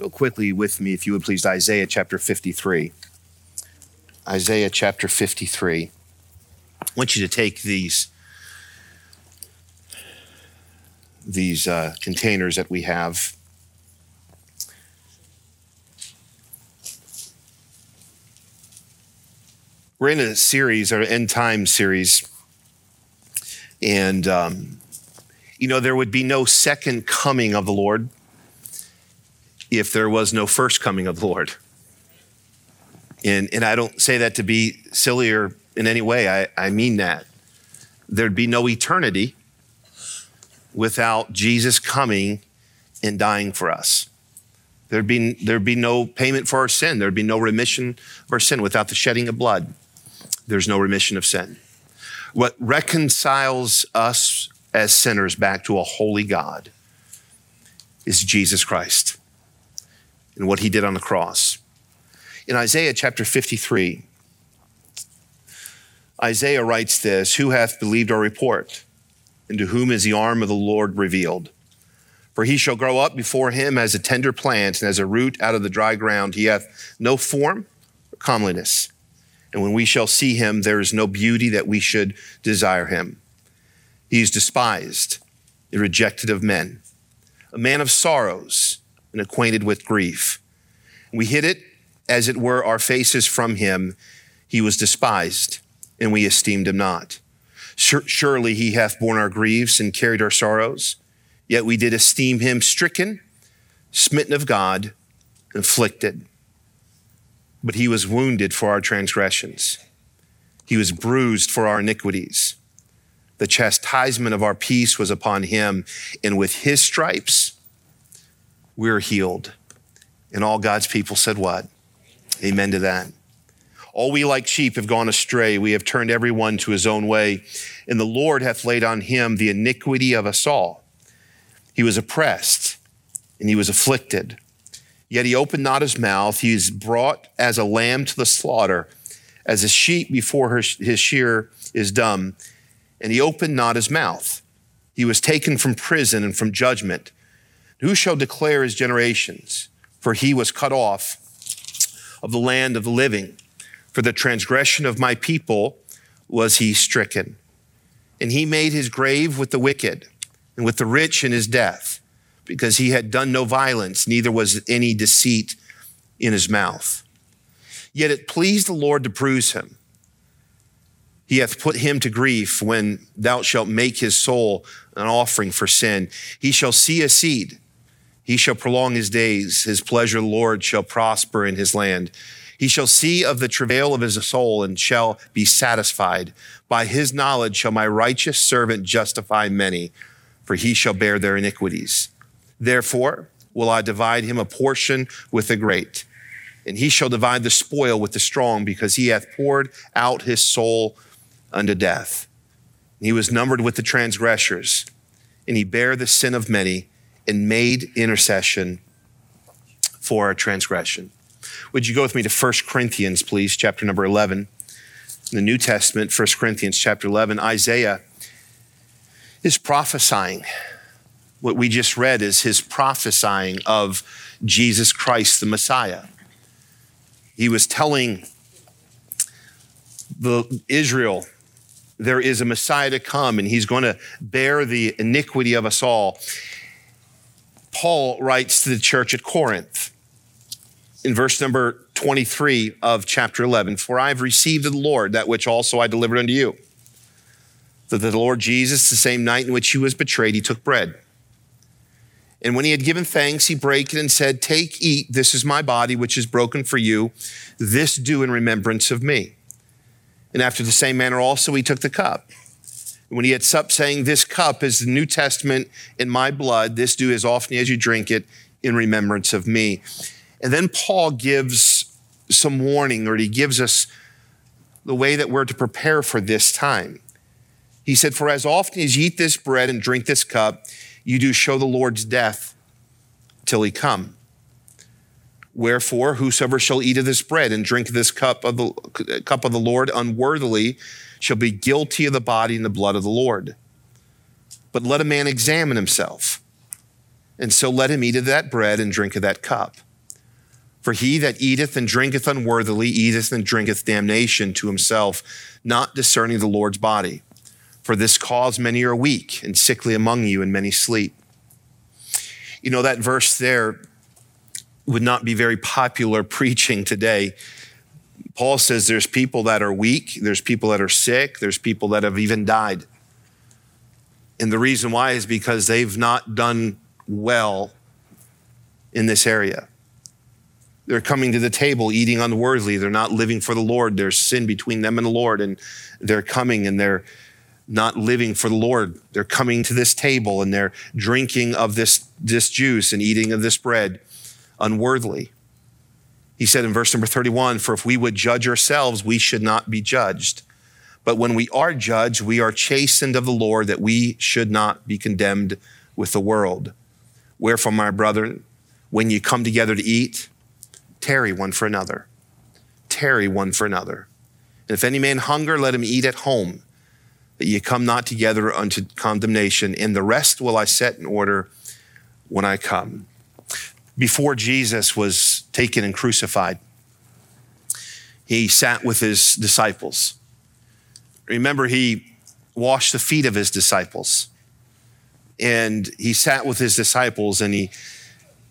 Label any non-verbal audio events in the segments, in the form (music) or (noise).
Go quickly with me, if you would please, Isaiah chapter 53. Isaiah chapter 53. I want you to take these, these uh, containers that we have. We're in a series, our end time series, and um, you know there would be no second coming of the Lord if there was no first coming of the Lord. And, and I don't say that to be silly or in any way, I, I mean that. There'd be no eternity without Jesus coming and dying for us. There'd be, there'd be no payment for our sin. There'd be no remission of our sin without the shedding of blood. There's no remission of sin. What reconciles us as sinners back to a holy God is Jesus Christ and what he did on the cross. In Isaiah chapter 53, Isaiah writes this Who hath believed our report? And to whom is the arm of the Lord revealed? For he shall grow up before him as a tender plant and as a root out of the dry ground. He hath no form or comeliness. And when we shall see him, there is no beauty that we should desire him. He is despised and rejected of men, a man of sorrows and acquainted with grief. We hid it, as it were, our faces from him. He was despised, and we esteemed him not. Surely he hath borne our griefs and carried our sorrows. Yet we did esteem him stricken, smitten of God, afflicted. But he was wounded for our transgressions, he was bruised for our iniquities. The chastisement of our peace was upon him, and with his stripes, we're healed. And all God's people said, What? Amen to that. All we like sheep have gone astray. We have turned everyone to his own way. And the Lord hath laid on him the iniquity of us all. He was oppressed and he was afflicted. Yet he opened not his mouth. He is brought as a lamb to the slaughter, as a sheep before her, his shear is dumb. And he opened not his mouth. He was taken from prison and from judgment. Who shall declare his generations? For he was cut off of the land of the living. For the transgression of my people was he stricken. And he made his grave with the wicked and with the rich in his death, because he had done no violence, neither was any deceit in his mouth. Yet it pleased the Lord to bruise him. He hath put him to grief when thou shalt make his soul an offering for sin. He shall see a seed he shall prolong his days. His pleasure, Lord, shall prosper in his land. He shall see of the travail of his soul and shall be satisfied. By his knowledge shall my righteous servant justify many, for he shall bear their iniquities. Therefore will I divide him a portion with the great, and he shall divide the spoil with the strong, because he hath poured out his soul unto death. he was numbered with the transgressors, and he bare the sin of many and made intercession for our transgression. Would you go with me to 1 Corinthians, please, chapter number 11? In the New Testament, 1 Corinthians chapter 11, Isaiah is prophesying. What we just read is his prophesying of Jesus Christ, the Messiah. He was telling the Israel there is a Messiah to come and he's going to bear the iniquity of us all. Paul writes to the church at Corinth in verse number 23 of chapter 11 For I have received of the Lord that which also I delivered unto you. That the Lord Jesus, the same night in which he was betrayed, he took bread. And when he had given thanks, he brake it and said, Take, eat, this is my body, which is broken for you. This do in remembrance of me. And after the same manner also he took the cup when he had supped, saying, This cup is the New Testament in my blood. This do as often as you drink it in remembrance of me. And then Paul gives some warning, or he gives us the way that we're to prepare for this time. He said, For as often as ye eat this bread and drink this cup, you do show the Lord's death till he come. Wherefore, whosoever shall eat of this bread and drink this cup of the cup of the Lord unworthily shall be guilty of the body and the blood of the Lord. But let a man examine himself, and so let him eat of that bread and drink of that cup. For he that eateth and drinketh unworthily eateth and drinketh damnation to himself, not discerning the Lord's body. For this cause many are weak and sickly among you, and many sleep. You know, that verse there would not be very popular (laughs) preaching today. Paul says there's people that are weak, there's people that are sick, there's people that have even died. And the reason why is because they've not done well in this area. They're coming to the table eating unworthily. They're not living for the Lord. There's sin between them and the Lord, and they're coming and they're not living for the Lord. They're coming to this table and they're drinking of this, this juice and eating of this bread unworthily. He said in verse number 31 For if we would judge ourselves, we should not be judged. But when we are judged, we are chastened of the Lord that we should not be condemned with the world. Wherefore, my brethren, when you come together to eat, tarry one for another. Tarry one for another. And if any man hunger, let him eat at home, that ye come not together unto condemnation. And the rest will I set in order when I come. Before Jesus was taken and crucified, he sat with his disciples. Remember, he washed the feet of his disciples. And he sat with his disciples and he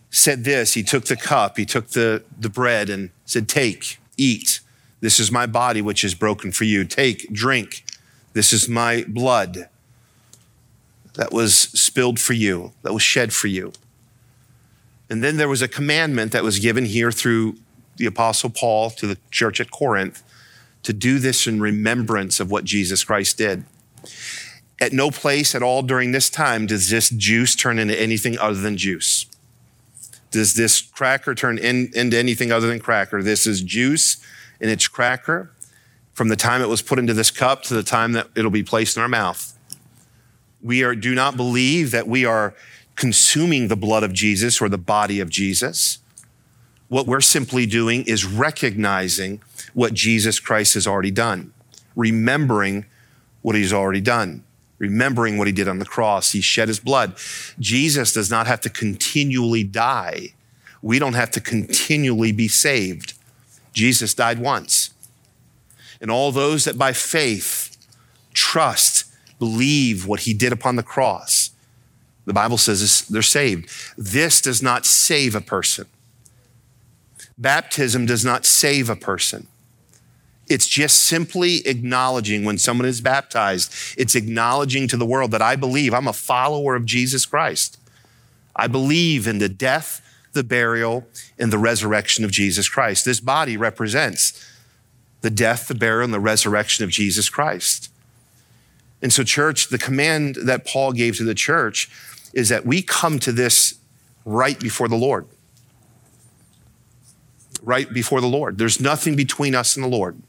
said this He took the cup, he took the, the bread, and said, Take, eat. This is my body, which is broken for you. Take, drink. This is my blood that was spilled for you, that was shed for you. And then there was a commandment that was given here through the Apostle Paul to the church at Corinth to do this in remembrance of what Jesus Christ did. At no place at all during this time does this juice turn into anything other than juice. Does this cracker turn in, into anything other than cracker? This is juice and it's cracker from the time it was put into this cup to the time that it'll be placed in our mouth. We are, do not believe that we are consuming the blood of Jesus or the body of Jesus. What we're simply doing is recognizing what Jesus Christ has already done, remembering what he's already done remembering what he did on the cross. He shed his blood. Jesus does not have to continually die. We don't have to continually be saved. Jesus died once. And all those that by faith trust, believe what he did upon the cross, the Bible says they're saved. This does not save a person. Baptism does not save a person. It's just simply acknowledging when someone is baptized, it's acknowledging to the world that I believe I'm a follower of Jesus Christ. I believe in the death, the burial, and the resurrection of Jesus Christ. This body represents the death, the burial, and the resurrection of Jesus Christ. And so, church, the command that Paul gave to the church is that we come to this right before the Lord. Right before the Lord. There's nothing between us and the Lord.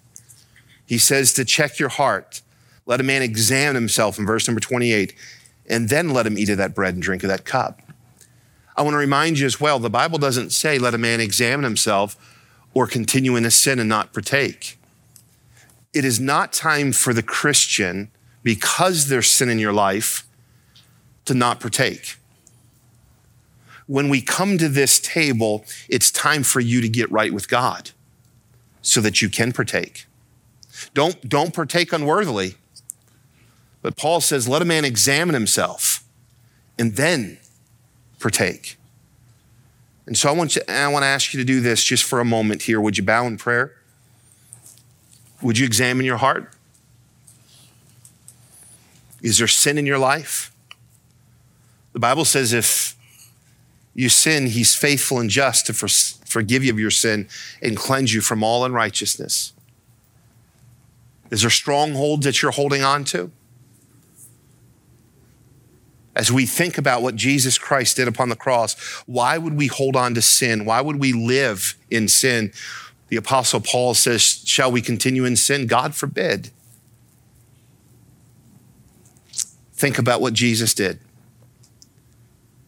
He says to check your heart. Let a man examine himself in verse number 28, and then let him eat of that bread and drink of that cup. I want to remind you as well the Bible doesn't say let a man examine himself or continue in a sin and not partake. It is not time for the Christian, because there's sin in your life, to not partake. When we come to this table, it's time for you to get right with God so that you can partake. Don't, don't partake unworthily. But Paul says, let a man examine himself and then partake. And so I want, you, I want to ask you to do this just for a moment here. Would you bow in prayer? Would you examine your heart? Is there sin in your life? The Bible says if you sin, he's faithful and just to for, forgive you of your sin and cleanse you from all unrighteousness. Is there strongholds that you're holding on to? As we think about what Jesus Christ did upon the cross, why would we hold on to sin? Why would we live in sin? The Apostle Paul says, Shall we continue in sin? God forbid. Think about what Jesus did.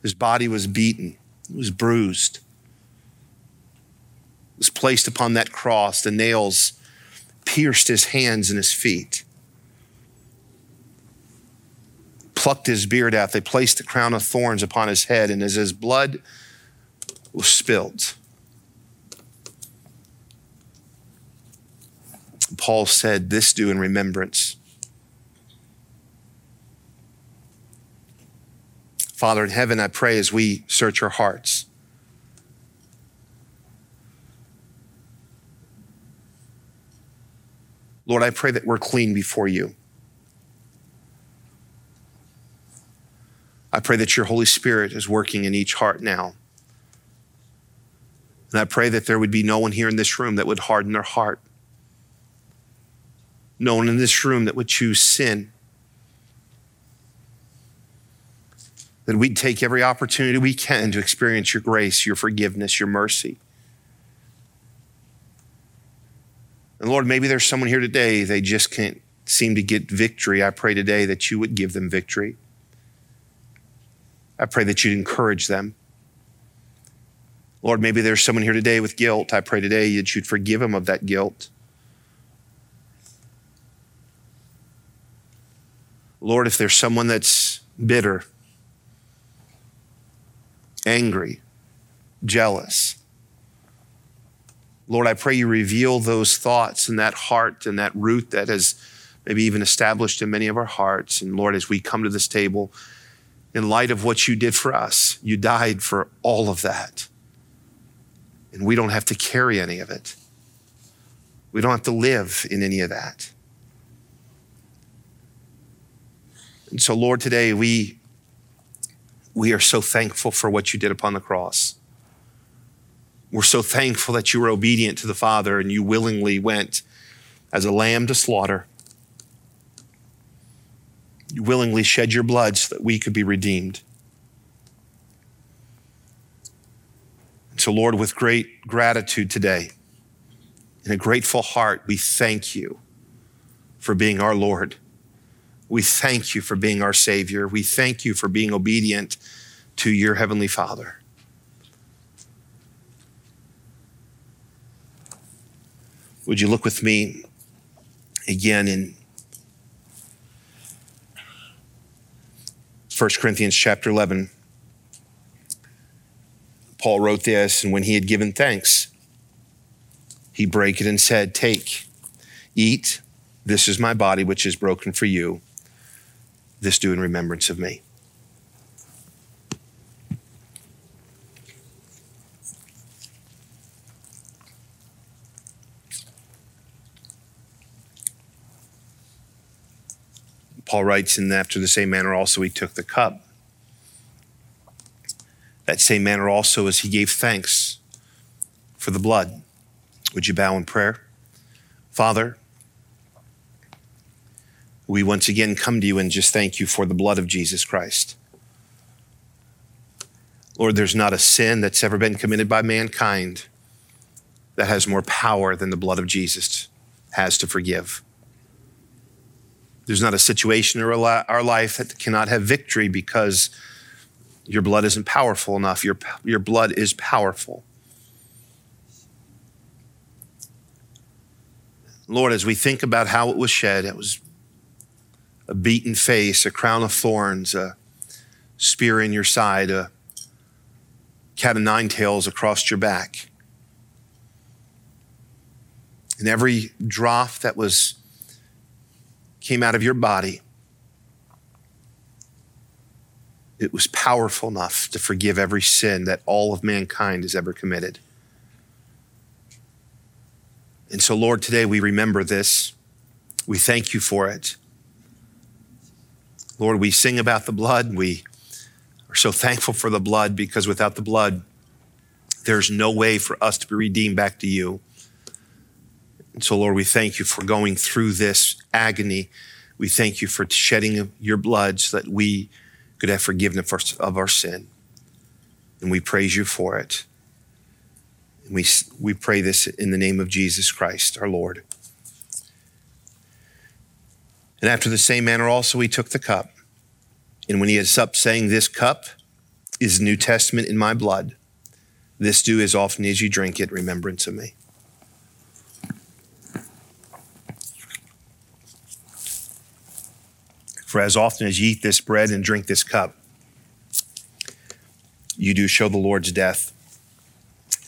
His body was beaten, it was bruised, it was placed upon that cross. The nails pierced his hands and his feet, plucked his beard out. They placed the crown of thorns upon his head, and as his blood was spilled, Paul said, This do in remembrance Father in heaven, I pray as we search our hearts. Lord, I pray that we're clean before you. I pray that your Holy Spirit is working in each heart now. And I pray that there would be no one here in this room that would harden their heart. No one in this room that would choose sin. That we'd take every opportunity we can to experience your grace, your forgiveness, your mercy. And Lord, maybe there's someone here today, they just can't seem to get victory. I pray today that you would give them victory. I pray that you'd encourage them. Lord, maybe there's someone here today with guilt. I pray today that you'd forgive them of that guilt. Lord, if there's someone that's bitter, angry, jealous, Lord, I pray you reveal those thoughts and that heart and that root that has maybe even established in many of our hearts. And Lord, as we come to this table, in light of what you did for us, you died for all of that. And we don't have to carry any of it. We don't have to live in any of that. And so, Lord, today we, we are so thankful for what you did upon the cross. We're so thankful that you were obedient to the Father and you willingly went as a lamb to slaughter. You willingly shed your blood so that we could be redeemed. So, Lord, with great gratitude today, in a grateful heart, we thank you for being our Lord. We thank you for being our Savior. We thank you for being obedient to your Heavenly Father. Would you look with me again in 1 Corinthians chapter 11? Paul wrote this, and when he had given thanks, he brake it and said, Take, eat, this is my body which is broken for you. This do in remembrance of me. Paul writes, and after the same manner also he took the cup. That same manner also as he gave thanks for the blood. Would you bow in prayer? Father, we once again come to you and just thank you for the blood of Jesus Christ. Lord, there's not a sin that's ever been committed by mankind that has more power than the blood of Jesus has to forgive. There's not a situation in our life that cannot have victory because your blood isn't powerful enough. Your, your blood is powerful. Lord, as we think about how it was shed, it was a beaten face, a crown of thorns, a spear in your side, a cat of nine tails across your back. And every drop that was came out of your body, it was powerful enough to forgive every sin that all of mankind has ever committed. And so, Lord, today we remember this. We thank you for it. Lord, we sing about the blood. We are so thankful for the blood because without the blood, there's no way for us to be redeemed back to you. And so, Lord, we thank you for going through this agony. We thank you for shedding your blood so that we could have forgiveness of our sin. And we praise you for it. And we, we pray this in the name of Jesus Christ, our Lord. And after the same manner also he took the cup. And when he had supped, saying, This cup is the New Testament in my blood. This do as often as you drink it, remembrance of me. For as often as ye eat this bread and drink this cup, you do show the Lord's death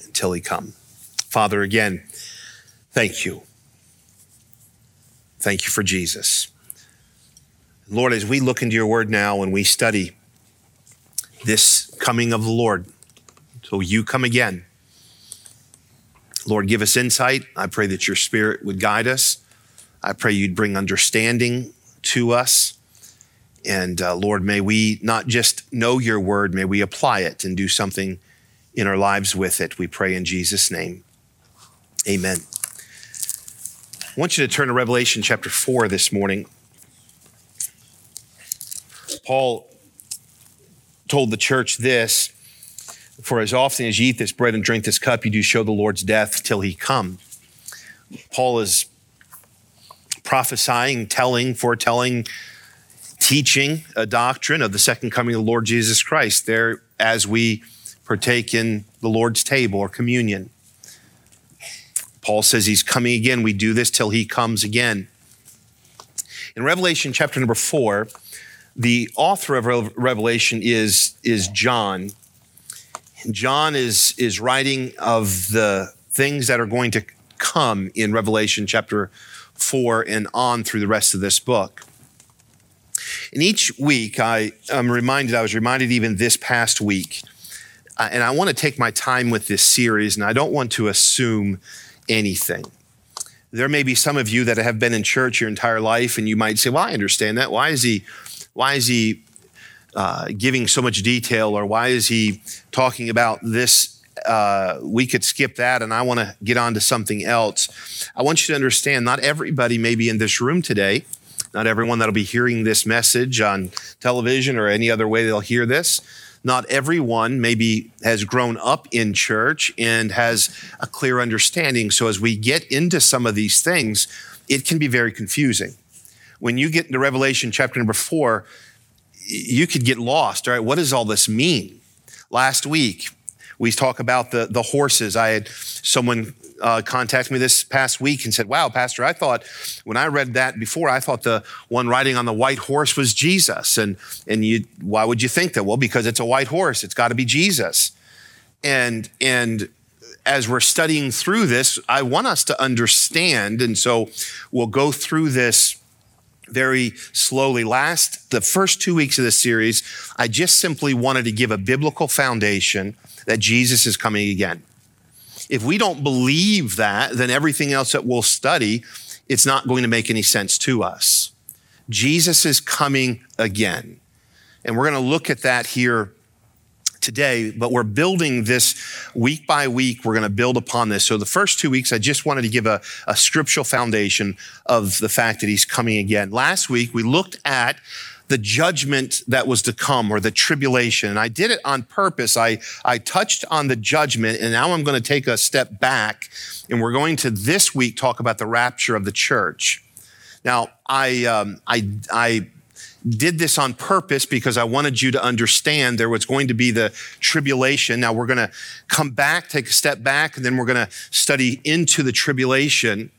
until he come. Father, again, thank you. Thank you for Jesus. Lord, as we look into your word now and we study this coming of the Lord, so you come again. Lord, give us insight. I pray that your spirit would guide us. I pray you'd bring understanding to us. And uh, Lord, may we not just know your word, may we apply it and do something in our lives with it. We pray in Jesus' name. Amen. I want you to turn to Revelation chapter 4 this morning. Paul told the church this For as often as ye eat this bread and drink this cup, you do show the Lord's death till he come. Paul is prophesying, telling, foretelling, teaching a doctrine of the second coming of the Lord Jesus Christ there as we partake in the Lord's table or communion. Paul says he's coming again. We do this till he comes again. In Revelation chapter number four, the author of Revelation is, is John. John is, is writing of the things that are going to come in Revelation chapter 4 and on through the rest of this book. And each week, I am reminded, I was reminded even this past week, uh, and I want to take my time with this series, and I don't want to assume anything. There may be some of you that have been in church your entire life, and you might say, Well, I understand that. Why is he why is he uh, giving so much detail or why is he talking about this? Uh, we could skip that and I want to get on to something else. I want you to understand not everybody may be in this room today, not everyone that'll be hearing this message on television or any other way they'll hear this. Not everyone maybe has grown up in church and has a clear understanding. So as we get into some of these things, it can be very confusing when you get into Revelation chapter number four, you could get lost. All right, what does all this mean? Last week, we talk about the, the horses. I had someone uh, contact me this past week and said, Wow, Pastor, I thought when I read that before, I thought the one riding on the white horse was Jesus. And, and you, why would you think that? Well, because it's a white horse, it's got to be Jesus. And, and as we're studying through this, I want us to understand. And so we'll go through this very slowly. Last, the first two weeks of this series, I just simply wanted to give a biblical foundation that Jesus is coming again. If we don't believe that, then everything else that we'll study, it's not going to make any sense to us. Jesus is coming again. And we're going to look at that here today, but we're building this week by week. We're going to build upon this. So the first two weeks, I just wanted to give a, a scriptural foundation of the fact that he's coming again. Last week, we looked at the judgment that was to come or the tribulation. And I did it on purpose. I, I touched on the judgment and now I'm going to take a step back and we're going to this week talk about the rapture of the church. Now, I, um, I, I did this on purpose because I wanted you to understand there was going to be the tribulation. Now we're going to come back, take a step back, and then we're going to study into the tribulation.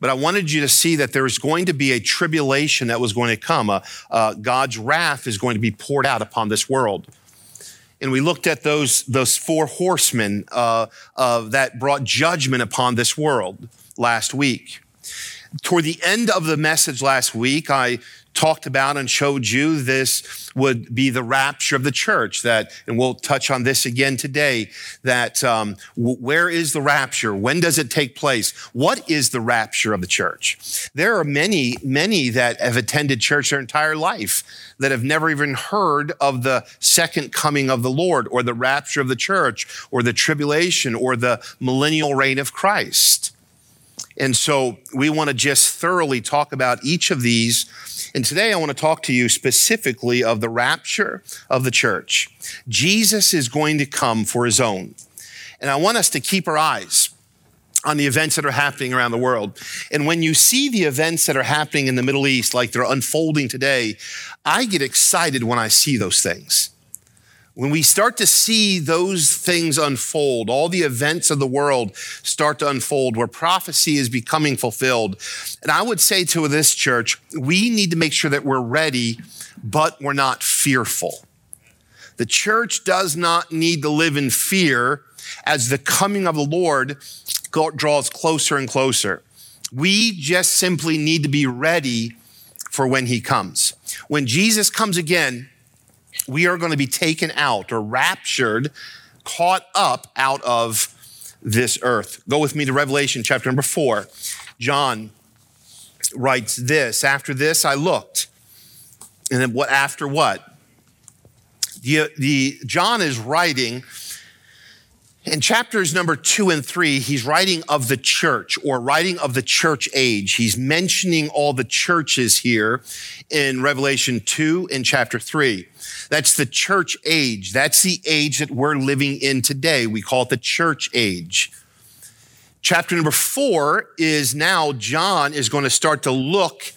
But I wanted you to see that there was going to be a tribulation that was going to come. Uh, uh, God's wrath is going to be poured out upon this world. And we looked at those, those four horsemen uh, that brought judgment upon this world last week. Toward the end of the message last week, I talked about and showed you this would be the rapture of the church that and we'll touch on this again today that um, w- where is the rapture? When does it take place? What is the rapture of the church? There are many many that have attended church their entire life that have never even heard of the second coming of the lord or the rapture of the church or the tribulation or the millennial reign of christ and so we want to just thoroughly talk about each of these and today I want to talk to you specifically of the rapture of the church. Jesus is going to come for his own. And I want us to keep our eyes on the events that are happening around the world. And when you see the events that are happening in the Middle East, like they're unfolding today, I get excited when I see those things. When we start to see those things unfold, all the events of the world start to unfold where prophecy is becoming fulfilled. And I would say to this church, we need to make sure that we're ready, but we're not fearful. The church does not need to live in fear as the coming of the Lord draws closer and closer. We just simply need to be ready for when he comes. When Jesus comes again, we are going to be taken out or raptured, caught up out of this earth. Go with me to Revelation chapter number four. John writes this After this, I looked. And then what after what? The, the John is writing in chapters number two and three, he's writing of the church or writing of the church age. He's mentioning all the churches here in Revelation 2 and chapter 3. That's the church age. That's the age that we're living in today. We call it the church age. Chapter number four is now John is going to start to look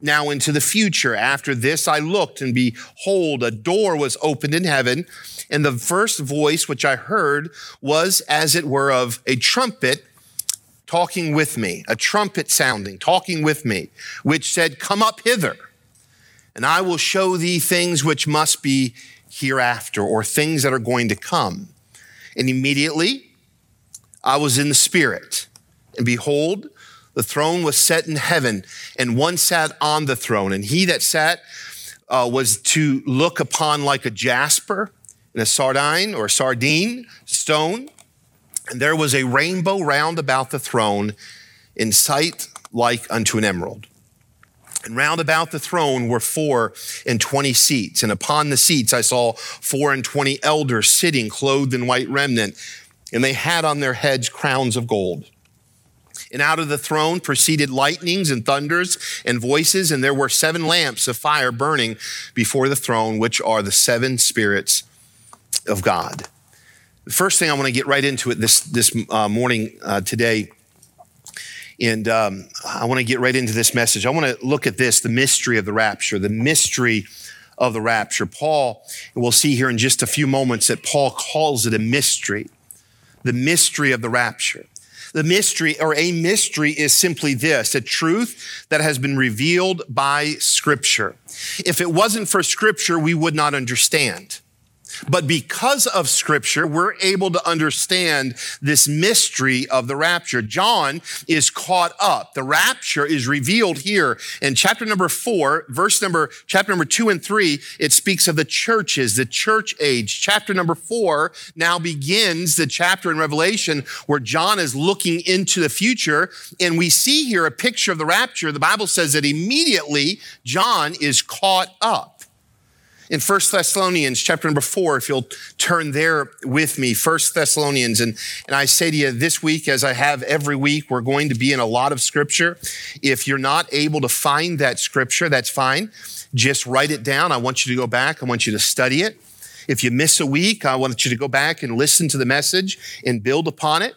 now into the future. After this, I looked and behold, a door was opened in heaven. And the first voice which I heard was as it were of a trumpet talking with me, a trumpet sounding, talking with me, which said, Come up hither, and I will show thee things which must be hereafter, or things that are going to come. And immediately I was in the Spirit, and behold, the throne was set in heaven, and one sat on the throne. And he that sat uh, was to look upon like a jasper and a sardine or a sardine stone. And there was a rainbow round about the throne in sight like unto an emerald. And round about the throne were four and twenty seats. And upon the seats I saw four and twenty elders sitting clothed in white remnant. And they had on their heads crowns of gold. And out of the throne proceeded lightnings and thunders and voices, and there were seven lamps of fire burning before the throne, which are the seven spirits of God. The first thing I want to get right into it this, this uh, morning uh, today, and um, I want to get right into this message. I want to look at this the mystery of the rapture, the mystery of the rapture. Paul, we'll see here in just a few moments that Paul calls it a mystery, the mystery of the rapture. The mystery or a mystery is simply this, a truth that has been revealed by scripture. If it wasn't for scripture, we would not understand. But because of scripture, we're able to understand this mystery of the rapture. John is caught up. The rapture is revealed here in chapter number four, verse number, chapter number two and three. It speaks of the churches, the church age. Chapter number four now begins the chapter in Revelation where John is looking into the future. And we see here a picture of the rapture. The Bible says that immediately John is caught up in First Thessalonians chapter number four, if you'll turn there with me, First Thessalonians. And, and I say to you this week, as I have every week, we're going to be in a lot of scripture. If you're not able to find that scripture, that's fine. Just write it down. I want you to go back. I want you to study it. If you miss a week, I want you to go back and listen to the message and build upon it.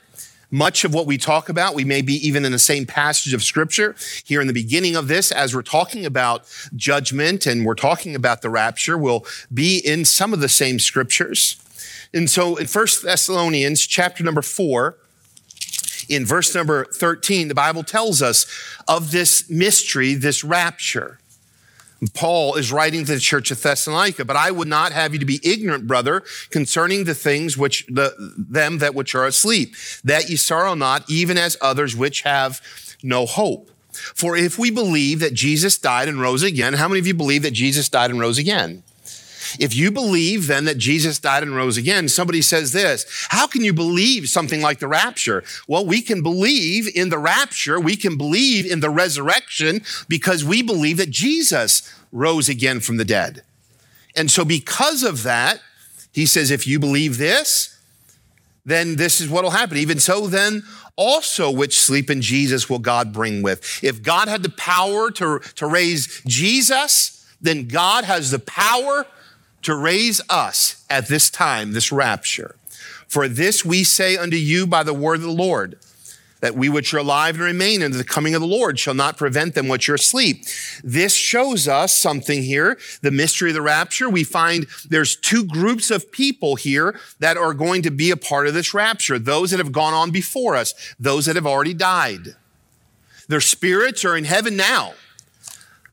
Much of what we talk about, we may be even in the same passage of scripture here in the beginning of this, as we're talking about judgment and we're talking about the rapture, will be in some of the same scriptures. And so in First Thessalonians chapter number four, in verse number 13, the Bible tells us of this mystery, this rapture. Paul is writing to the church of Thessalonica, but I would not have you to be ignorant, brother, concerning the things which the, them that which are asleep, that ye sorrow not, even as others which have no hope. For if we believe that Jesus died and rose again, how many of you believe that Jesus died and rose again? If you believe then that Jesus died and rose again, somebody says this, how can you believe something like the rapture? Well, we can believe in the rapture. We can believe in the resurrection because we believe that Jesus rose again from the dead. And so because of that, he says, if you believe this, then this is what will happen. Even so, then also which sleep in Jesus will God bring with. If God had the power to, to raise Jesus, then God has the power to raise us at this time, this rapture. For this we say unto you by the word of the Lord, that we which are alive and remain unto the coming of the Lord shall not prevent them which are asleep. This shows us something here, the mystery of the rapture. We find there's two groups of people here that are going to be a part of this rapture. Those that have gone on before us, those that have already died. Their spirits are in heaven now.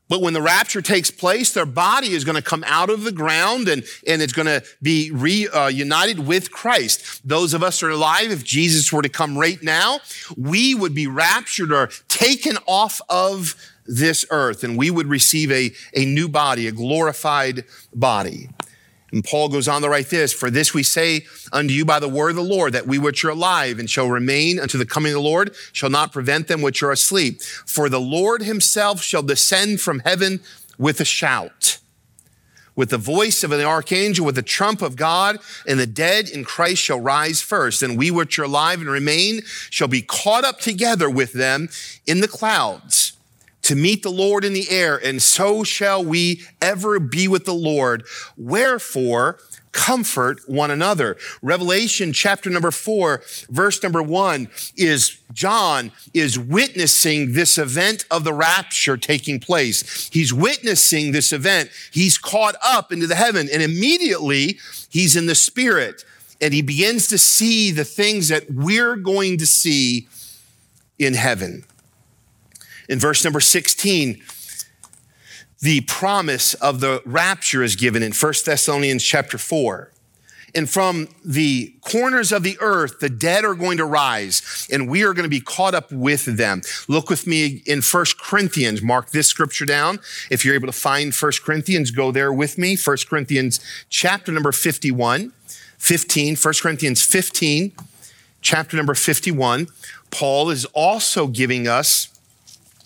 But when the rapture takes place, their body is going to come out of the ground and, and it's going to be reunited uh, with Christ. Those of us who are alive, if Jesus were to come right now, we would be raptured or taken off of this earth and we would receive a, a new body, a glorified body. And Paul goes on to write this, for this we say unto you by the word of the Lord, that we which are alive and shall remain unto the coming of the Lord shall not prevent them which are asleep. For the Lord himself shall descend from heaven with a shout, with the voice of an archangel, with the trump of God, and the dead in Christ shall rise first. And we which are alive and remain shall be caught up together with them in the clouds to meet the Lord in the air, and so shall we ever be with the Lord. Wherefore, comfort one another. Revelation chapter number four, verse number one is John is witnessing this event of the rapture taking place. He's witnessing this event. He's caught up into the heaven and immediately he's in the spirit and he begins to see the things that we're going to see in heaven. In verse number 16, the promise of the rapture is given in 1 Thessalonians chapter 4. And from the corners of the earth, the dead are going to rise and we are going to be caught up with them. Look with me in 1 Corinthians. Mark this scripture down. If you're able to find 1 Corinthians, go there with me. 1 Corinthians chapter number 51, 15, 1 Corinthians 15, chapter number 51. Paul is also giving us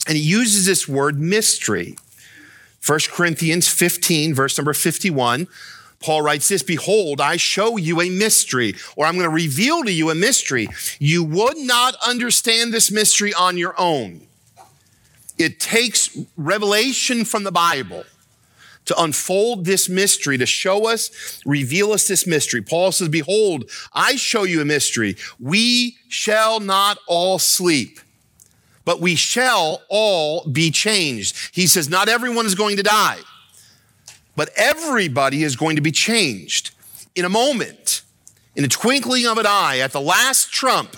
and he uses this word mystery. 1 Corinthians 15, verse number 51. Paul writes this, behold, I show you a mystery, or I'm going to reveal to you a mystery. You would not understand this mystery on your own. It takes revelation from the Bible to unfold this mystery, to show us, reveal us this mystery. Paul says, behold, I show you a mystery. We shall not all sleep but we shall all be changed. He says, not everyone is going to die, but everybody is going to be changed in a moment, in a twinkling of an eye, at the last trump.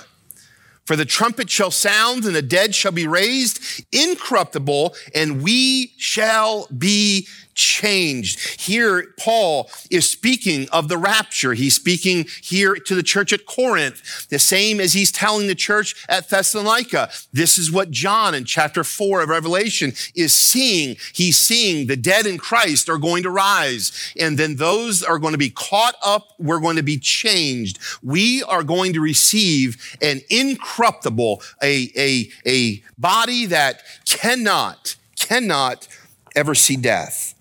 For the trumpet shall sound and the dead shall be raised incorruptible and we shall be changed. Here, Paul is speaking of the rapture. He's speaking here to the church at Corinth, the same as he's telling the church at Thessalonica. This is what John in chapter four of Revelation is seeing. He's seeing the dead in Christ are going to rise, and then those are going to be caught up. We're going to be changed. We are going to receive an incorruptible, a, a, a body that cannot, cannot ever see death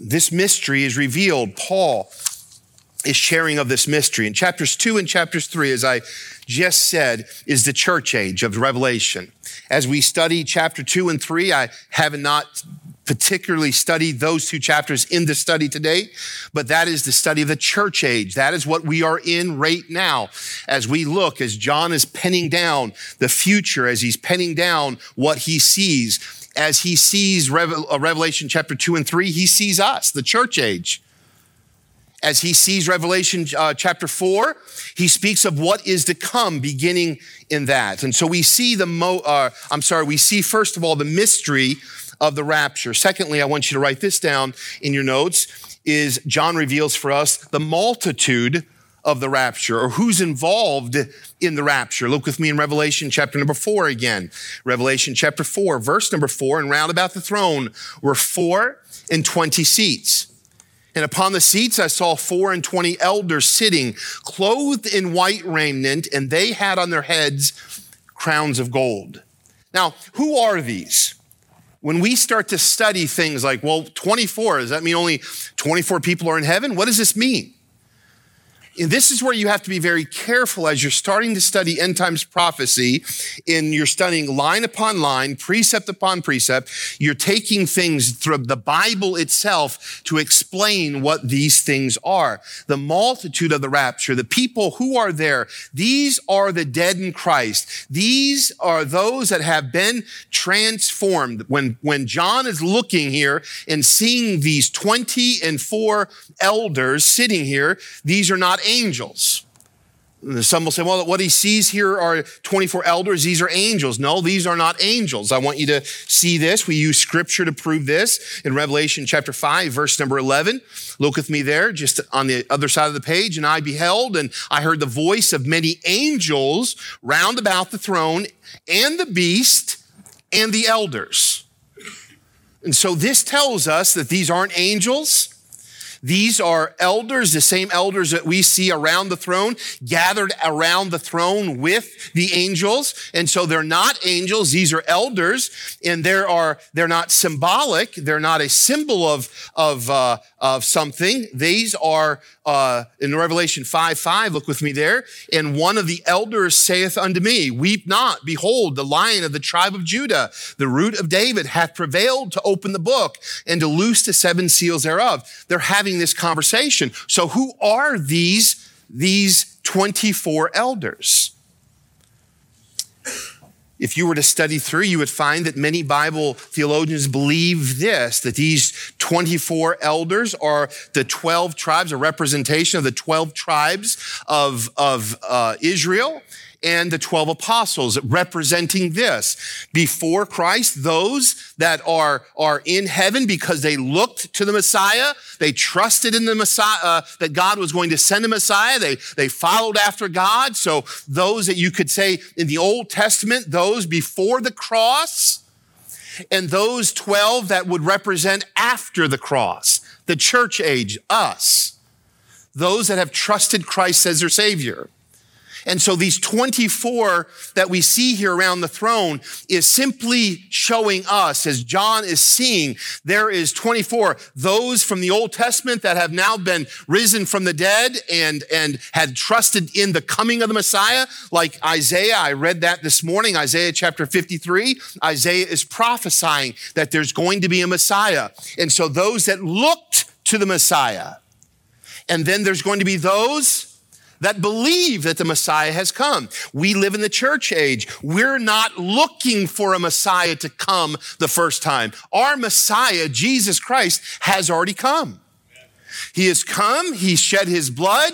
this mystery is revealed. Paul is sharing of this mystery. In chapters two and chapters three, as I just said, is the church age of Revelation. As we study chapter two and three, I have not particularly studied those two chapters in the study today, but that is the study of the church age. That is what we are in right now as we look, as John is penning down the future, as he's penning down what he sees as he sees uh, Revelation chapter 2 and 3, he sees us, the church age. As he sees Revelation uh, chapter 4, he speaks of what is to come beginning in that. And so we see the, mo- uh, I'm sorry, we see first of all the mystery of the rapture. Secondly, I want you to write this down in your notes, is John reveals for us the multitude of the rapture or who's involved in the rapture. Look with me in Revelation chapter number four again. Revelation chapter four, verse number four, and round about the throne were four and twenty seats. And upon the seats I saw four and twenty elders sitting, clothed in white raiment, and they had on their heads crowns of gold. Now, who are these? When we start to study things like, well, 24, does that mean only 24 people are in heaven? What does this mean? And this is where you have to be very careful as you're starting to study end times prophecy and you're studying line upon line, precept upon precept. You're taking things through the Bible itself to explain what these things are. The multitude of the rapture, the people who are there, these are the dead in Christ. These are those that have been transformed. When, when John is looking here and seeing these 20 and four elders sitting here, these are not angels. Some will say, well, what he sees here are 24 elders. These are angels. No, these are not angels. I want you to see this. We use scripture to prove this in Revelation chapter 5, verse number 11. Look with me there, just on the other side of the page. And I beheld, and I heard the voice of many angels round about the throne and the beast and the elders. And so this tells us that these aren't angels. These are elders, the same elders that we see around the throne, gathered around the throne with the angels. And so they're not angels. These are elders and there are, they're not symbolic. They're not a symbol of, of, uh, of something. These are, uh, in Revelation 5, 5, look with me there. And one of the elders saith unto me, weep not. Behold, the lion of the tribe of Judah, the root of David hath prevailed to open the book and to loose the seven seals thereof. They're having having this conversation. So who are these, these 24 elders? If you were to study through, you would find that many Bible theologians believe this, that these 24 elders are the 12 tribes, a representation of the 12 tribes of, of uh, Israel and the 12 apostles representing this. Before Christ, those that are, are in heaven because they looked to the Messiah, they trusted in the Messiah, uh, that God was going to send a Messiah. They, they followed after God. So those that you could say in the Old Testament, those before the cross, and those 12 that would represent after the cross, the church age, us, those that have trusted Christ as their Savior. And so these 24 that we see here around the throne is simply showing us, as John is seeing, there is 24, those from the Old Testament that have now been risen from the dead and, and had trusted in the coming of the Messiah, like Isaiah. I read that this morning, Isaiah chapter 53. Isaiah is prophesying that there's going to be a Messiah. And so those that looked to the Messiah, and then there's going to be those that believe that the Messiah has come. We live in the church age. We're not looking for a Messiah to come the first time. Our Messiah, Jesus Christ, has already come. He has come. He shed his blood.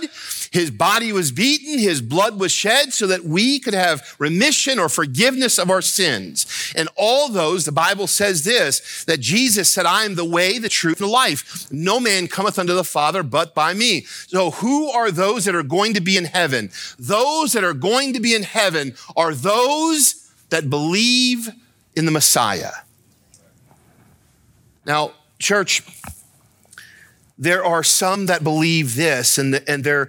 His body was beaten. His blood was shed so that we could have remission or forgiveness of our sins. And all those, the Bible says this, that Jesus said, I am the way, the truth, and the life. No man cometh unto the Father but by me. So who are those that are going to be in heaven? Those that are going to be in heaven are those that believe in the Messiah. Now, church, there are some that believe this, and, and they're,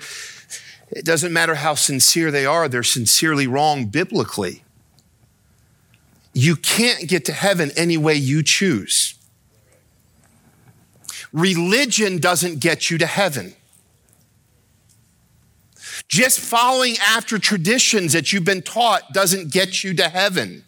it doesn't matter how sincere they are, they're sincerely wrong biblically. You can't get to heaven any way you choose. Religion doesn't get you to heaven. Just following after traditions that you've been taught doesn't get you to heaven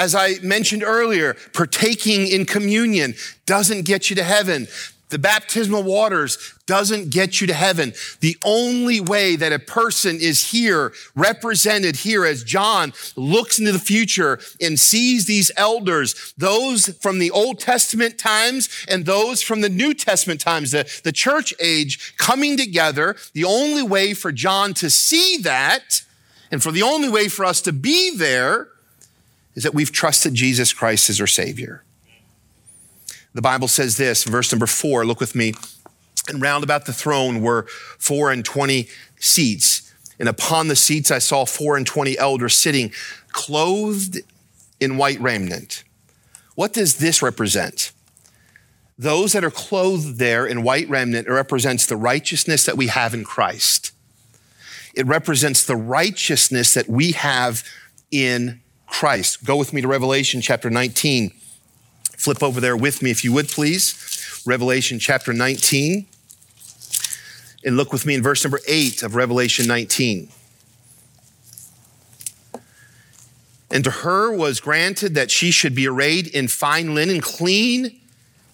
as I mentioned earlier, partaking in communion doesn't get you to heaven. The baptismal waters doesn't get you to heaven. The only way that a person is here, represented here as John looks into the future and sees these elders, those from the Old Testament times and those from the New Testament times, the, the church age coming together, the only way for John to see that and for the only way for us to be there is that we've trusted Jesus Christ as our Savior. The Bible says this, verse number four, look with me. And round about the throne were four and twenty seats. And upon the seats I saw four and twenty elders sitting, clothed in white raiment. What does this represent? Those that are clothed there in white raiment represents the righteousness that we have in Christ. It represents the righteousness that we have in Christ. Go with me to Revelation chapter 19. Flip over there with me, if you would, please. Revelation chapter 19. And look with me in verse number 8 of Revelation 19. And to her was granted that she should be arrayed in fine linen, clean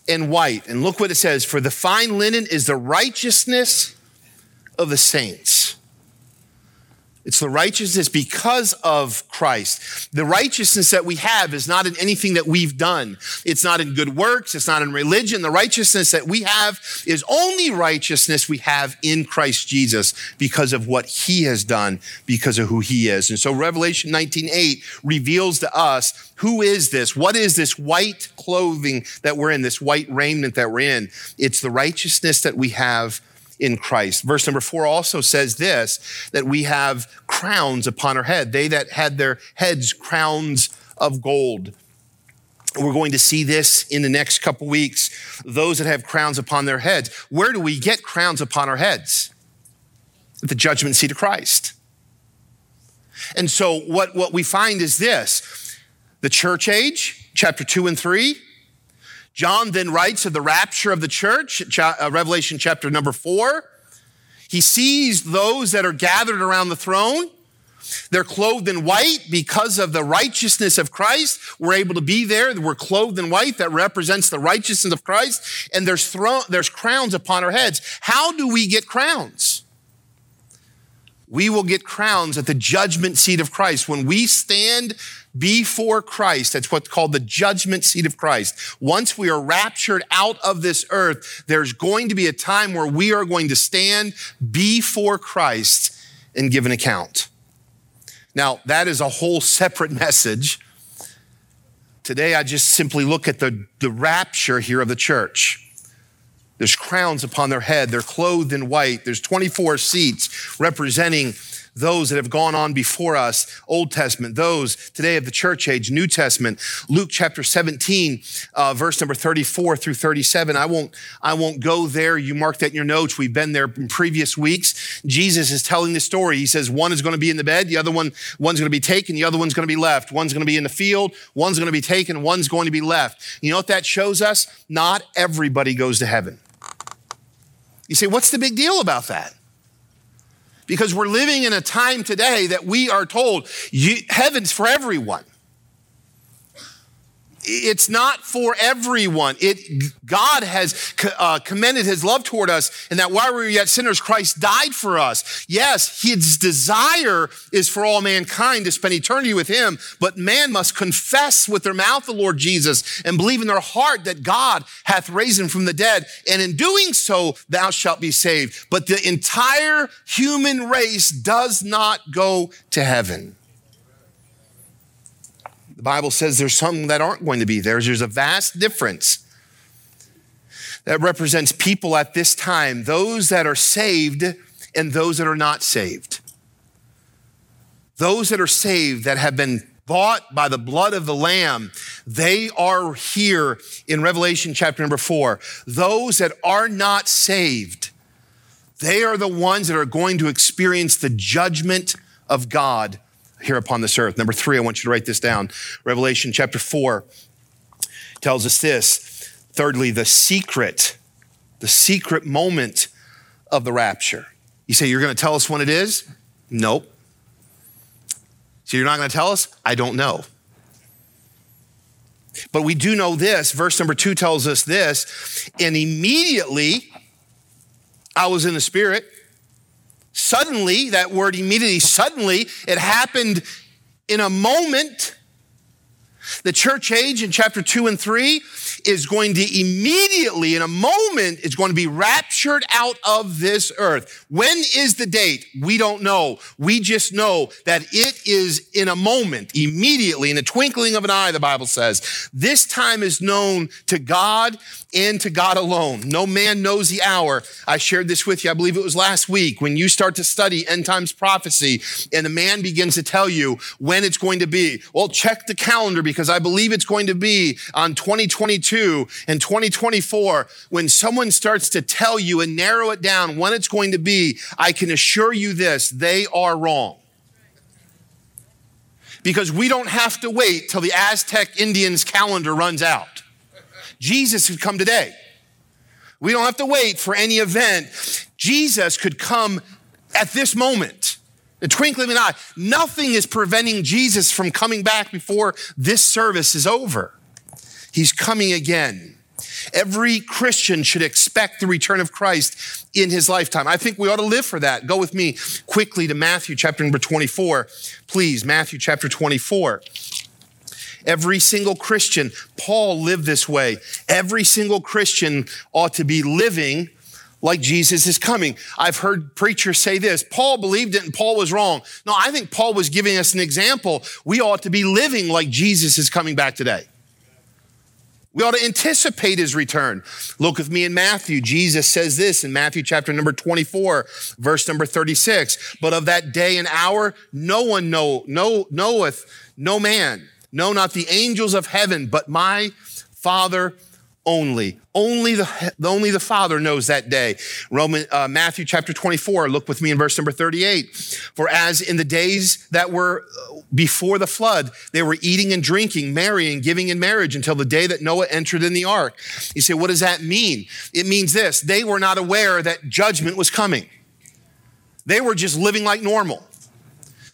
and white. And look what it says For the fine linen is the righteousness of the saints. It's the righteousness because of Christ. The righteousness that we have is not in anything that we've done. It's not in good works. It's not in religion. The righteousness that we have is only righteousness we have in Christ Jesus because of what he has done, because of who he is. And so Revelation 19:8 reveals to us who is this? What is this white clothing that we're in, this white raiment that we're in? It's the righteousness that we have in Christ. Verse number four also says this, that we have crowns upon our head. They that had their heads crowns of gold. We're going to see this in the next couple weeks. Those that have crowns upon their heads. Where do we get crowns upon our heads? At the judgment seat of Christ. And so what, what we find is this, the church age, chapter two and three, John then writes of the rapture of the church, uh, Revelation chapter number four. He sees those that are gathered around the throne. They're clothed in white because of the righteousness of Christ. We're able to be there. We're clothed in white that represents the righteousness of Christ. And there's, there's crowns upon our heads. How do we get crowns? We will get crowns at the judgment seat of Christ. When we stand before Christ. That's what's called the judgment seat of Christ. Once we are raptured out of this earth, there's going to be a time where we are going to stand before Christ and give an account. Now, that is a whole separate (laughs) message. Today, I just simply look at the, the rapture here of the church. There's crowns upon their head. They're clothed in white. There's 24 seats representing those that have gone on before us, Old Testament, those today of the church age, New Testament, Luke chapter 17, uh, verse number 34 through 37. I won't, I won't go there. You mark that in your notes. We've been there in previous weeks. Jesus is telling the story. He says one is going to be in the bed, the other one, one's going to be taken, the other one's going to be left. One's going to be in the field, one's going to be taken, one's going to be left. You know what that shows us? Not everybody goes to heaven. You say, what's the big deal about that? Because we're living in a time today that we are told heaven's for everyone it's not for everyone. It, God has uh, commended his love toward us and that while we were yet sinners, Christ died for us. Yes, his desire is for all mankind to spend eternity with him, but man must confess with their mouth the Lord Jesus and believe in their heart that God hath raised him from the dead. And in doing so, thou shalt be saved. But the entire human race does not go to heaven. The Bible says there's some that aren't going to be there. There's a vast difference that represents people at this time, those that are saved and those that are not saved. Those that are saved that have been bought by the blood of the Lamb, they are here in Revelation chapter number four. Those that are not saved, they are the ones that are going to experience the judgment of God here upon this earth. Number three, I want you to write this down. Revelation chapter four tells us this. Thirdly, the secret, the secret moment of the rapture. You say, You're going to tell us when it is? Nope. So you're not going to tell us? I don't know. But we do know this. Verse number two tells us this. And immediately I was in the Spirit Suddenly, that word immediately, suddenly, it happened in a moment. The church age in chapter two and three is going to immediately, in a moment, is going to be raptured out of this earth. When is the date? We don't know. We just know that it is in a moment, immediately, in a twinkling of an eye, the Bible says. This time is known to God and to God alone. No man knows the hour. I shared this with you, I believe it was last week, when you start to study end times prophecy and the man begins to tell you when it's going to be. Well, check the calendar because I believe it's going to be on 2022 and 2024. When someone starts to tell you and narrow it down when it's going to be, I can assure you this, they are wrong because we don't have to wait till the Aztec Indians calendar runs out. Jesus could come today. We don't have to wait for any event. Jesus could come at this moment. The twinkling of an eye. Nothing is preventing Jesus from coming back before this service is over. He's coming again. Every Christian should expect the return of Christ in his lifetime. I think we ought to live for that. Go with me quickly to Matthew chapter number 24. Please, Matthew chapter 24. Every single Christian, Paul lived this way. Every single Christian ought to be living like Jesus is coming. I've heard preachers say this. Paul believed it and Paul was wrong. No, I think Paul was giving us an example. We ought to be living like Jesus is coming back today. We ought to anticipate his return. Look with me in Matthew. Jesus says this in Matthew chapter number 24, verse number 36. But of that day and hour, no one know, know, knoweth, no man, no, not the angels of heaven, but my Father only. Only the, only the Father knows that day. Roman, uh, Matthew chapter 24, look with me in verse number 38. For as in the days that were uh, before the flood, they were eating and drinking, marrying, giving in marriage until the day that Noah entered in the ark. You say, what does that mean? It means this. They were not aware that judgment was coming. They were just living like normal.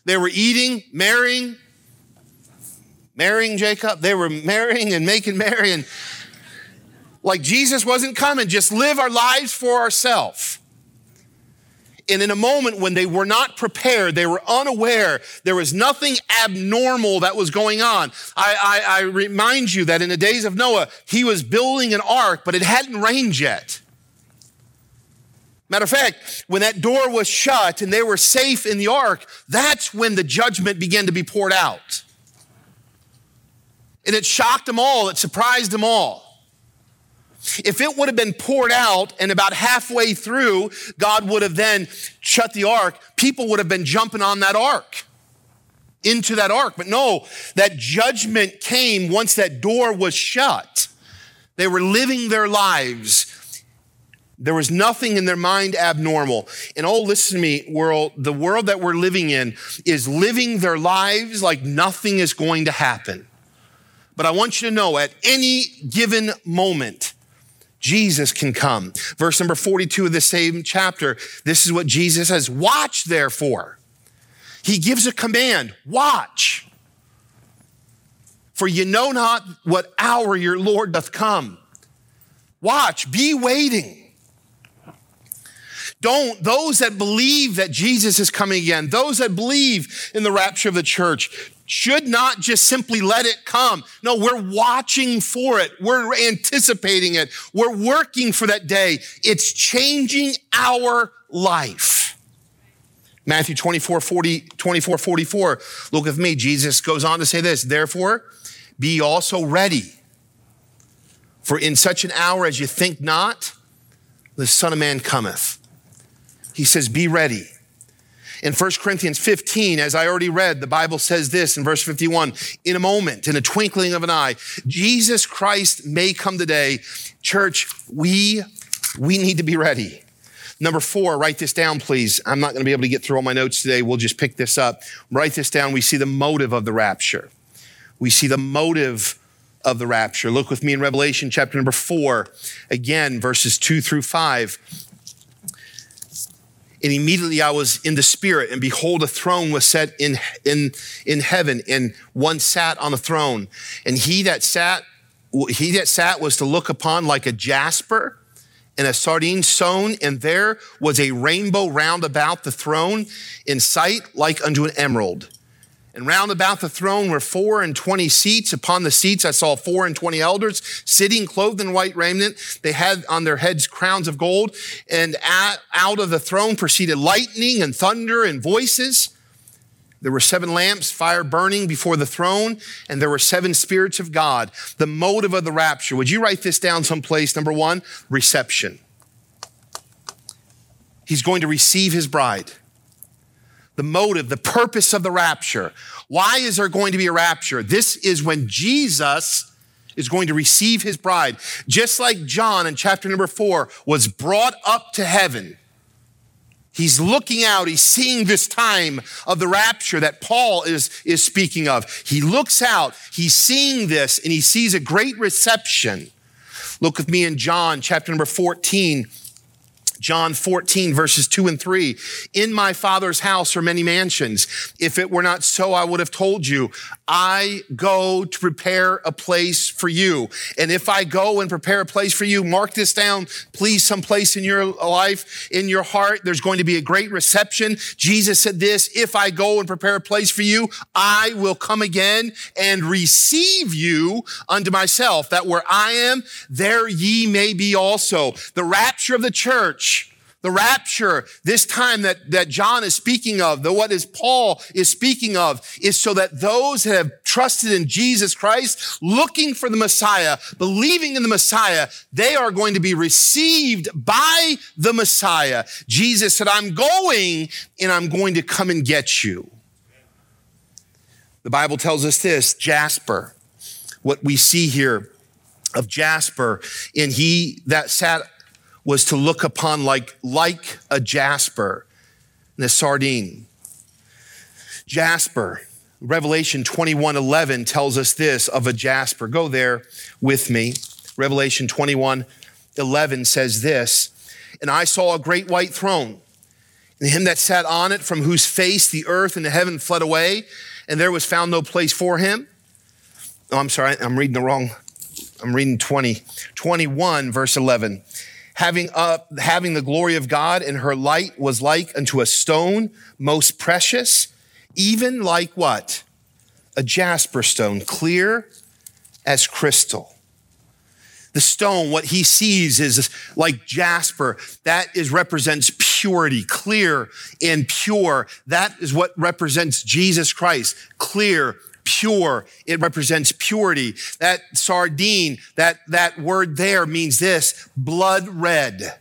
They were eating, marrying, marrying Jacob. They were marrying and making merry and like Jesus wasn't coming, just live our lives for ourselves. And in a moment when they were not prepared, they were unaware, there was nothing abnormal that was going on. I, I, I, remind you that in the days of Noah, he was building an ark, but it hadn't rained yet. Matter of fact, when that door was shut and they were safe in the ark, that's when the judgment began to be poured out. And it shocked them all, it surprised them all. If it would have been poured out and about halfway through, God would have then shut the ark, people would have been jumping on that ark into that ark. But no, that judgment came once that door was shut. They were living their lives. There was nothing in their mind abnormal. And oh, listen to me, world, the world that we're living in is living their lives like nothing is going to happen. But I want you to know at any given moment, Jesus can come. Verse number 42 of the same chapter, this is what Jesus says Watch therefore. He gives a command watch. For you know not what hour your Lord doth come. Watch, be waiting. Don't, those that believe that Jesus is coming again, those that believe in the rapture of the church, should not just simply let it come. No, we're watching for it. We're anticipating it. We're working for that day. It's changing our life. Matthew 24, 40, 24, 44. Look with me. Jesus goes on to say this. Therefore, be also ready. For in such an hour as you think not, the Son of Man cometh. He says, be ready. In 1 Corinthians 15, as I already read, the Bible says this in verse 51 in a moment, in a twinkling of an eye, Jesus Christ may come today. Church, we, we need to be ready. Number four, write this down, please. I'm not going to be able to get through all my notes today. We'll just pick this up. Write this down. We see the motive of the rapture. We see the motive of the rapture. Look with me in Revelation chapter number four, again, verses two through five. And immediately I was in the spirit, and behold, a throne was set in, in, in heaven, and one sat on the throne. And he that sat, he that sat was to look upon like a jasper and a sardine stone. and there was a rainbow round about the throne in sight like unto an emerald. And round about the throne were four and twenty seats. Upon the seats I saw four and twenty elders sitting clothed in white raiment. They had on their heads crowns of gold. And out of the throne proceeded lightning and thunder and voices. There were seven lamps, fire burning before the throne, and there were seven spirits of God. The motive of the rapture. Would you write this down someplace? Number one, reception. He's going to receive his bride the motive, the purpose of the rapture. Why is there going to be a rapture? This is when Jesus is going to receive his bride. Just like John in chapter number four was brought up to heaven. He's looking out, he's seeing this time of the rapture that Paul is, is speaking of. He looks out, he's seeing this, and he sees a great reception. Look with me in John chapter number 14 John 14 verses 2 and 3. In my father's house are many mansions. If it were not so, I would have told you, I go to prepare a place for you. And if I go and prepare a place for you, mark this down, please, someplace in your life, in your heart, there's going to be a great reception. Jesus said this, if I go and prepare a place for you, I will come again and receive you unto myself, that where I am, there ye may be also. The rapture of the church the rapture, this time that, that John is speaking of, the what is Paul is speaking of, is so that those that have trusted in Jesus Christ, looking for the Messiah, believing in the Messiah, they are going to be received by the Messiah. Jesus said, I'm going and I'm going to come and get you. The Bible tells us this, Jasper, what we see here of Jasper, and he that sat was to look upon like, like a jasper and a sardine. Jasper, Revelation 21 11 tells us this of a jasper. Go there with me. Revelation 21 11 says this And I saw a great white throne, and him that sat on it, from whose face the earth and the heaven fled away, and there was found no place for him. Oh, I'm sorry, I'm reading the wrong. I'm reading 20, 21, verse 11 having up, having the glory of God, and her light was like unto a stone most precious, even like what? A jasper stone, clear as crystal. The stone, what he sees is like jasper. That is represents purity, clear and pure. That is what represents Jesus Christ, clear pure. It represents purity. That sardine, that, that word there means this, blood red.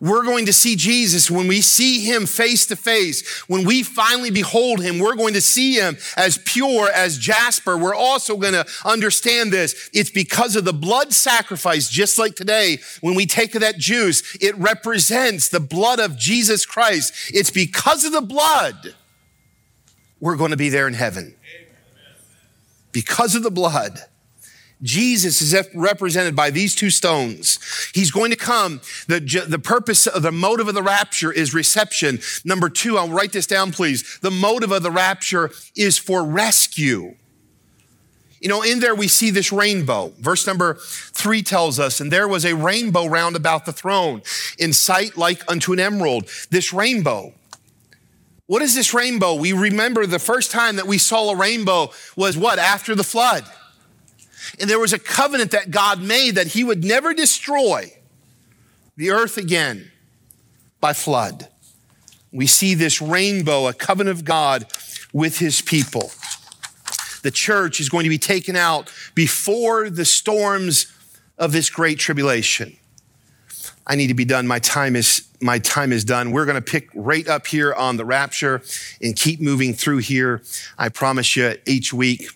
We're going to see Jesus when we see him face to face. When we finally behold him, we're going to see him as pure as jasper. We're also going to understand this. It's because of the blood sacrifice, just like today, when we take that juice, it represents the blood of Jesus Christ. It's because of the blood we're going to be there in heaven. Because of the blood, Jesus is represented by these two stones. He's going to come. The, the purpose of the motive of the rapture is reception. Number two, I'll write this down, please. The motive of the rapture is for rescue. You know, in there we see this rainbow. Verse number three tells us, and there was a rainbow round about the throne, in sight like unto an emerald. This rainbow what is this rainbow? We remember the first time that we saw a rainbow was what? After the flood. And there was a covenant that God made that he would never destroy the earth again by flood. We see this rainbow, a covenant of God with his people. The church is going to be taken out before the storms of this great tribulation. I need to be done. My time is, my time is done. We're going to pick right up here on the rapture and keep moving through here. I promise you each week.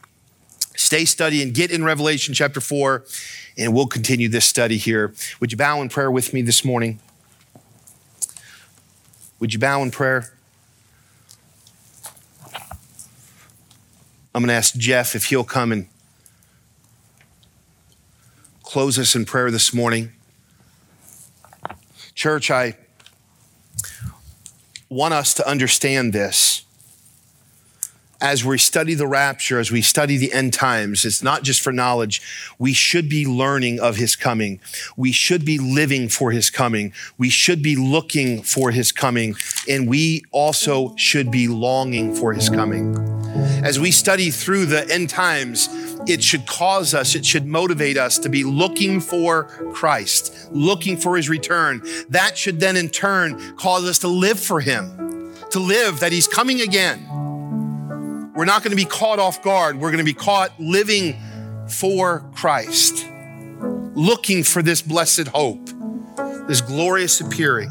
Stay studying, get in Revelation chapter four, and we'll continue this study here. Would you bow in prayer with me this morning? Would you bow in prayer? I'm going to ask Jeff if he'll come and close us in prayer this morning. Church, I want us to understand this. As we study the rapture, as we study the end times, it's not just for knowledge. We should be learning of his coming. We should be living for his coming. We should be looking for his coming. And we also should be longing for his coming. As we study through the end times, it should cause us, it should motivate us to be looking for Christ, looking for his return. That should then in turn cause us to live for him, to live that he's coming again. We're not going to be caught off guard. We're going to be caught living for Christ, looking for this blessed hope, this glorious appearing.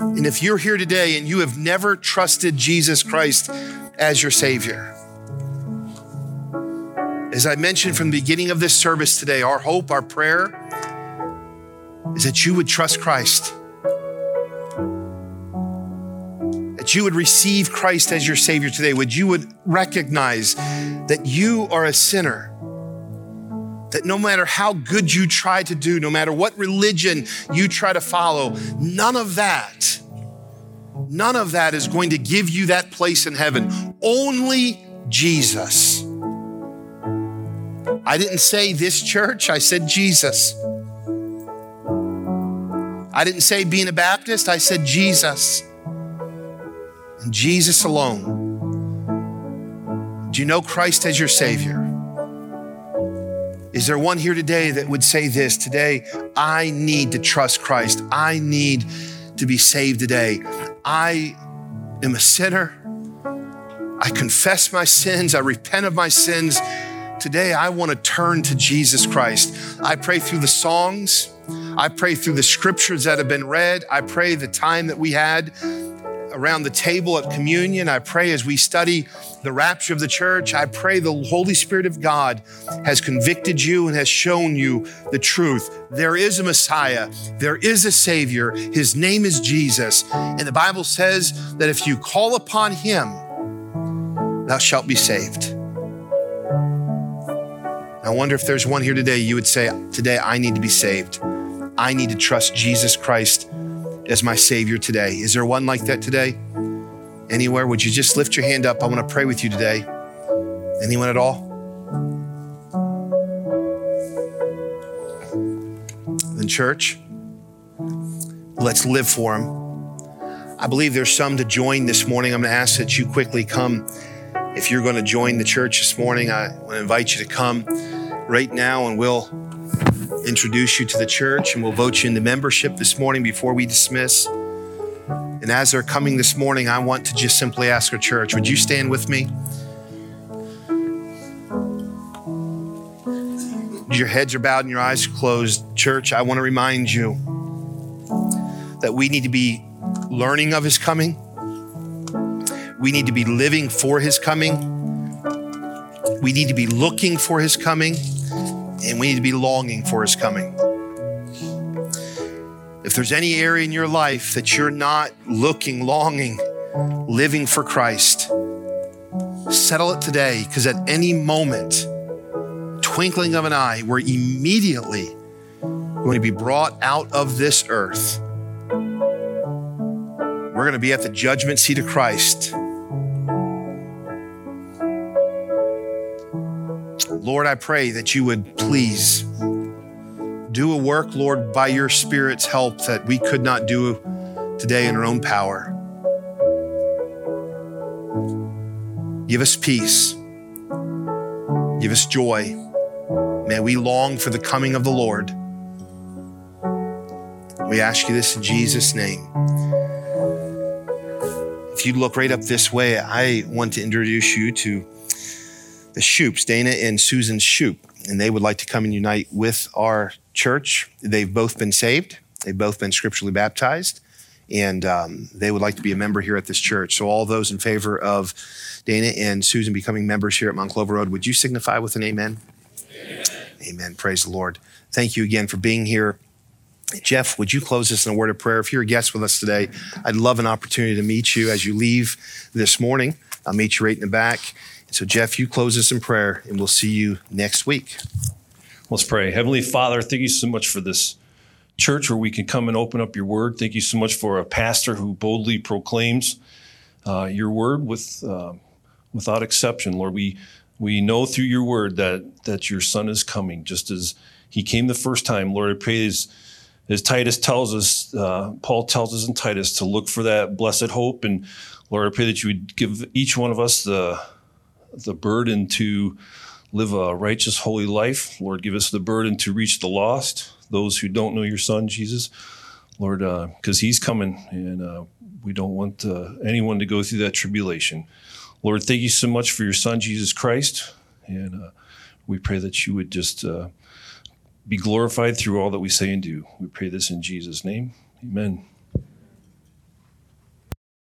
And if you're here today and you have never trusted Jesus Christ as your Savior, as I mentioned from the beginning of this service today, our hope, our prayer is that you would trust Christ, that you would receive Christ as your Savior today, would you would recognize that you are a sinner that no matter how good you try to do, no matter what religion you try to follow, none of that, none of that is going to give you that place in heaven. Only Jesus. I didn't say this church, I said Jesus. I didn't say being a Baptist, I said Jesus. And Jesus alone. Do you know Christ as your Savior? Is there one here today that would say this? Today, I need to trust Christ. I need to be saved today. I am a sinner. I confess my sins. I repent of my sins. Today, I want to turn to Jesus Christ. I pray through the songs. I pray through the scriptures that have been read. I pray the time that we had around the table at communion. I pray as we study the rapture of the church, I pray the Holy Spirit of God has convicted you and has shown you the truth. There is a Messiah, there is a Savior. His name is Jesus. And the Bible says that if you call upon Him, thou shalt be saved. I wonder if there's one here today, you would say, Today I need to be saved. I need to trust Jesus Christ as my Savior today. Is there one like that today? Anywhere? Would you just lift your hand up? I want to pray with you today. Anyone at all? Then, church, let's live for Him. I believe there's some to join this morning. I'm going to ask that you quickly come. If you're going to join the church this morning, I want to invite you to come right now and we'll introduce you to the church and we'll vote you into membership this morning before we dismiss. And as they're coming this morning, I want to just simply ask our church, would you stand with me? Your heads are bowed and your eyes closed. Church, I want to remind you that we need to be learning of his coming. We need to be living for his coming. We need to be looking for his coming and we need to be longing for his coming. If there's any area in your life that you're not looking, longing, living for Christ, settle it today because at any moment, twinkling of an eye, we're immediately going to be brought out of this earth. We're going to be at the judgment seat of Christ. Lord, I pray that you would please do a work, Lord, by your Spirit's help that we could not do today in our own power. Give us peace. Give us joy. May we long for the coming of the Lord. We ask you this in Jesus' name. If you look right up this way, I want to introduce you to the Shoups, Dana and Susan Shoup, and they would like to come and unite with our church. They've both been saved, they've both been scripturally baptized, and um, they would like to be a member here at this church. So, all those in favor of Dana and Susan becoming members here at Mount Clover Road, would you signify with an amen? Amen. amen. Praise the Lord. Thank you again for being here. Jeff, would you close this in a word of prayer? If you're a guest with us today, I'd love an opportunity to meet you as you leave this morning. I'll meet you right in the back. So, Jeff, you close us in prayer, and we'll see you next week. Let's pray. Heavenly Father, thank you so much for this church where we can come and open up your word. Thank you so much for a pastor who boldly proclaims uh, your word with uh, without exception. Lord, we we know through your word that that your son is coming, just as he came the first time. Lord, I pray as, as Titus tells us, uh, Paul tells us in Titus to look for that blessed hope. And Lord, I pray that you would give each one of us the the burden to live a righteous, holy life. Lord, give us the burden to reach the lost, those who don't know your Son, Jesus. Lord, because uh, He's coming, and uh, we don't want uh, anyone to go through that tribulation. Lord, thank you so much for your Son, Jesus Christ, and uh, we pray that you would just uh, be glorified through all that we say and do. We pray this in Jesus' name. Amen.